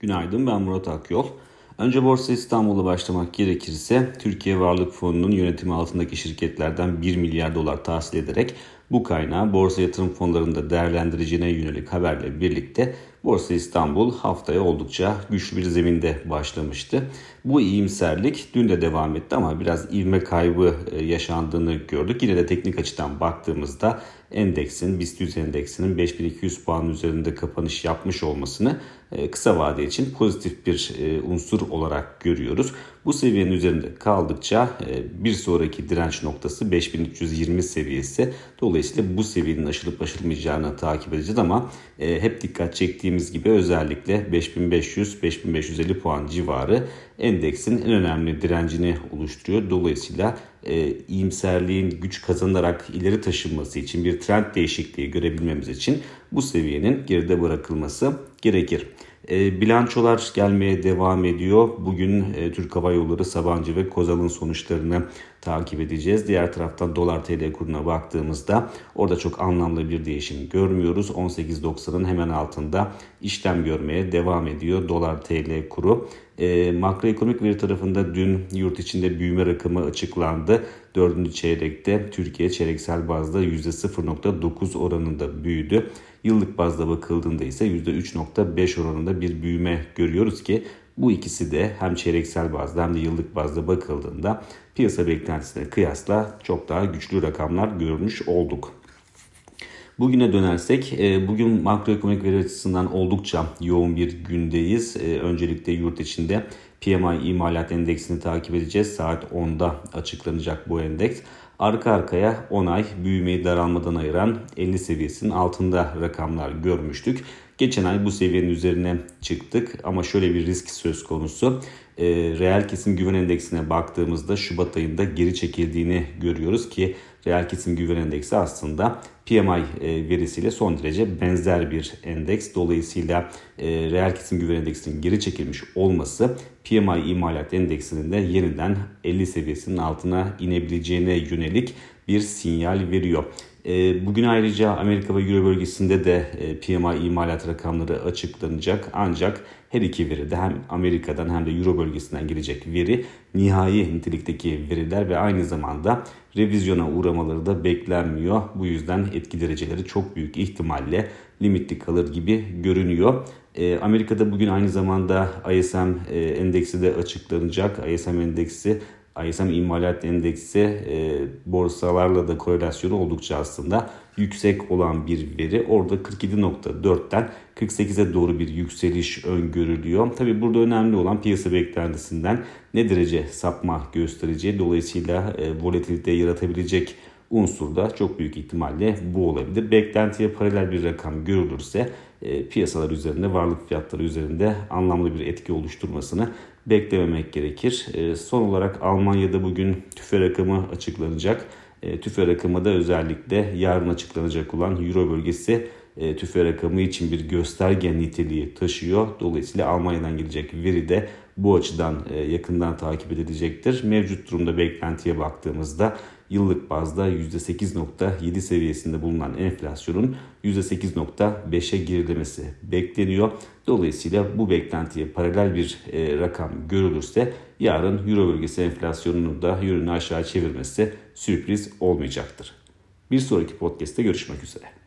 Günaydın ben Murat Akyol. Önce Borsa İstanbul'a başlamak gerekirse Türkiye Varlık Fonu'nun yönetimi altındaki şirketlerden 1 milyar dolar tahsil ederek bu kaynağı borsa yatırım fonlarında değerlendireceğine yönelik haberle birlikte Borsa İstanbul haftaya oldukça güçlü bir zeminde başlamıştı. Bu iyimserlik dün de devam etti ama biraz ivme kaybı e, yaşandığını gördük. Yine de teknik açıdan baktığımızda endeksin, BIST 100 endeksinin 5200 puan üzerinde kapanış yapmış olmasını e, kısa vade için pozitif bir e, unsur olarak görüyoruz. Bu seviyenin üzerinde kaldıkça bir sonraki direnç noktası 5320 seviyesi. Dolayısıyla bu seviyenin aşılıp aşılmayacağını takip edeceğiz ama hep dikkat çektiğimiz gibi özellikle 5500-5550 puan civarı endeksin en önemli direncini oluşturuyor. Dolayısıyla e, iyimserliğin güç kazanarak ileri taşınması için bir trend değişikliği görebilmemiz için bu seviyenin geride bırakılması gerekir. E, bilançolar gelmeye devam ediyor. Bugün e, Türk Hava Yolları, Sabancı ve Kozal'ın sonuçlarını takip edeceğiz. Diğer taraftan dolar TL kuruna baktığımızda orada çok anlamlı bir değişim görmüyoruz. 18.90'ın hemen altında işlem görmeye devam ediyor dolar TL kuru. E, makroekonomik veri tarafında dün yurt içinde büyüme rakamı açıklandı. Dördüncü çeyrekte Türkiye çeyreksel bazda %0.9 oranında büyüdü. Yıllık bazda bakıldığında ise %3.5 oranında bir büyüme görüyoruz ki bu ikisi de hem çeyreksel bazda hem de yıllık bazda bakıldığında piyasa beklentisine kıyasla çok daha güçlü rakamlar görmüş olduk. Bugüne dönersek, e, bugün makroekonomik veri açısından oldukça yoğun bir gündeyiz. E, öncelikle yurt içinde PMI imalat endeksini takip edeceğiz. Saat 10'da açıklanacak bu endeks. Arka arkaya 10 ay büyümeyi daralmadan ayıran 50 seviyesinin altında rakamlar görmüştük. Geçen ay bu seviyenin üzerine çıktık ama şöyle bir risk söz konusu. E, reel kesim güven endeksine baktığımızda Şubat ayında geri çekildiğini görüyoruz ki reel kesim güven endeksi aslında PMI e, verisiyle son derece benzer bir endeks. Dolayısıyla e, reel kesim güven endeksinin geri çekilmiş olması PMI imalat endeksinin de yeniden 50 seviyesinin altına inebileceğine yönelik bir sinyal veriyor. E, bugün ayrıca Amerika ve Euro bölgesinde de PMI imalat rakamları açıklanacak. Ancak her iki veri de hem Amerika'dan hem de Euro bölgesinden gelecek veri nihai nitelikteki veriler ve aynı zamanda revizyona uğramaları da beklenmiyor. Bu yüzden etki dereceleri çok büyük ihtimalle limitli kalır gibi görünüyor. E, Amerika'da bugün aynı zamanda ISM e, endeksi de açıklanacak. ISM endeksi ISM imalat endeksi e, borsalarla da korelasyonu oldukça aslında yüksek olan bir veri. Orada 47.4'ten 48'e doğru bir yükseliş öngörülüyor. Tabi burada önemli olan piyasa beklentisinden ne derece sapma göstereceği dolayısıyla e, volatilite yaratabilecek unsur da çok büyük ihtimalle bu olabilir. Beklentiye paralel bir rakam görülürse e, piyasalar üzerinde, varlık fiyatları üzerinde anlamlı bir etki oluşturmasını beklememek gerekir. E, son olarak Almanya'da bugün tüfe rakamı açıklanacak. E, tüfe rakamı da özellikle yarın açıklanacak olan Euro bölgesi e, tüfe rakamı için bir gösterge niteliği taşıyor. Dolayısıyla Almanya'dan gelecek veri de bu açıdan e, yakından takip edilecektir. Mevcut durumda beklentiye baktığımızda yıllık bazda %8.7 seviyesinde bulunan enflasyonun %8.5'e gerilemesi bekleniyor. Dolayısıyla bu beklentiye paralel bir e, rakam görülürse yarın Euro bölgesi enflasyonunu da yönünü aşağı çevirmesi sürpriz olmayacaktır. Bir sonraki podcast'te görüşmek üzere.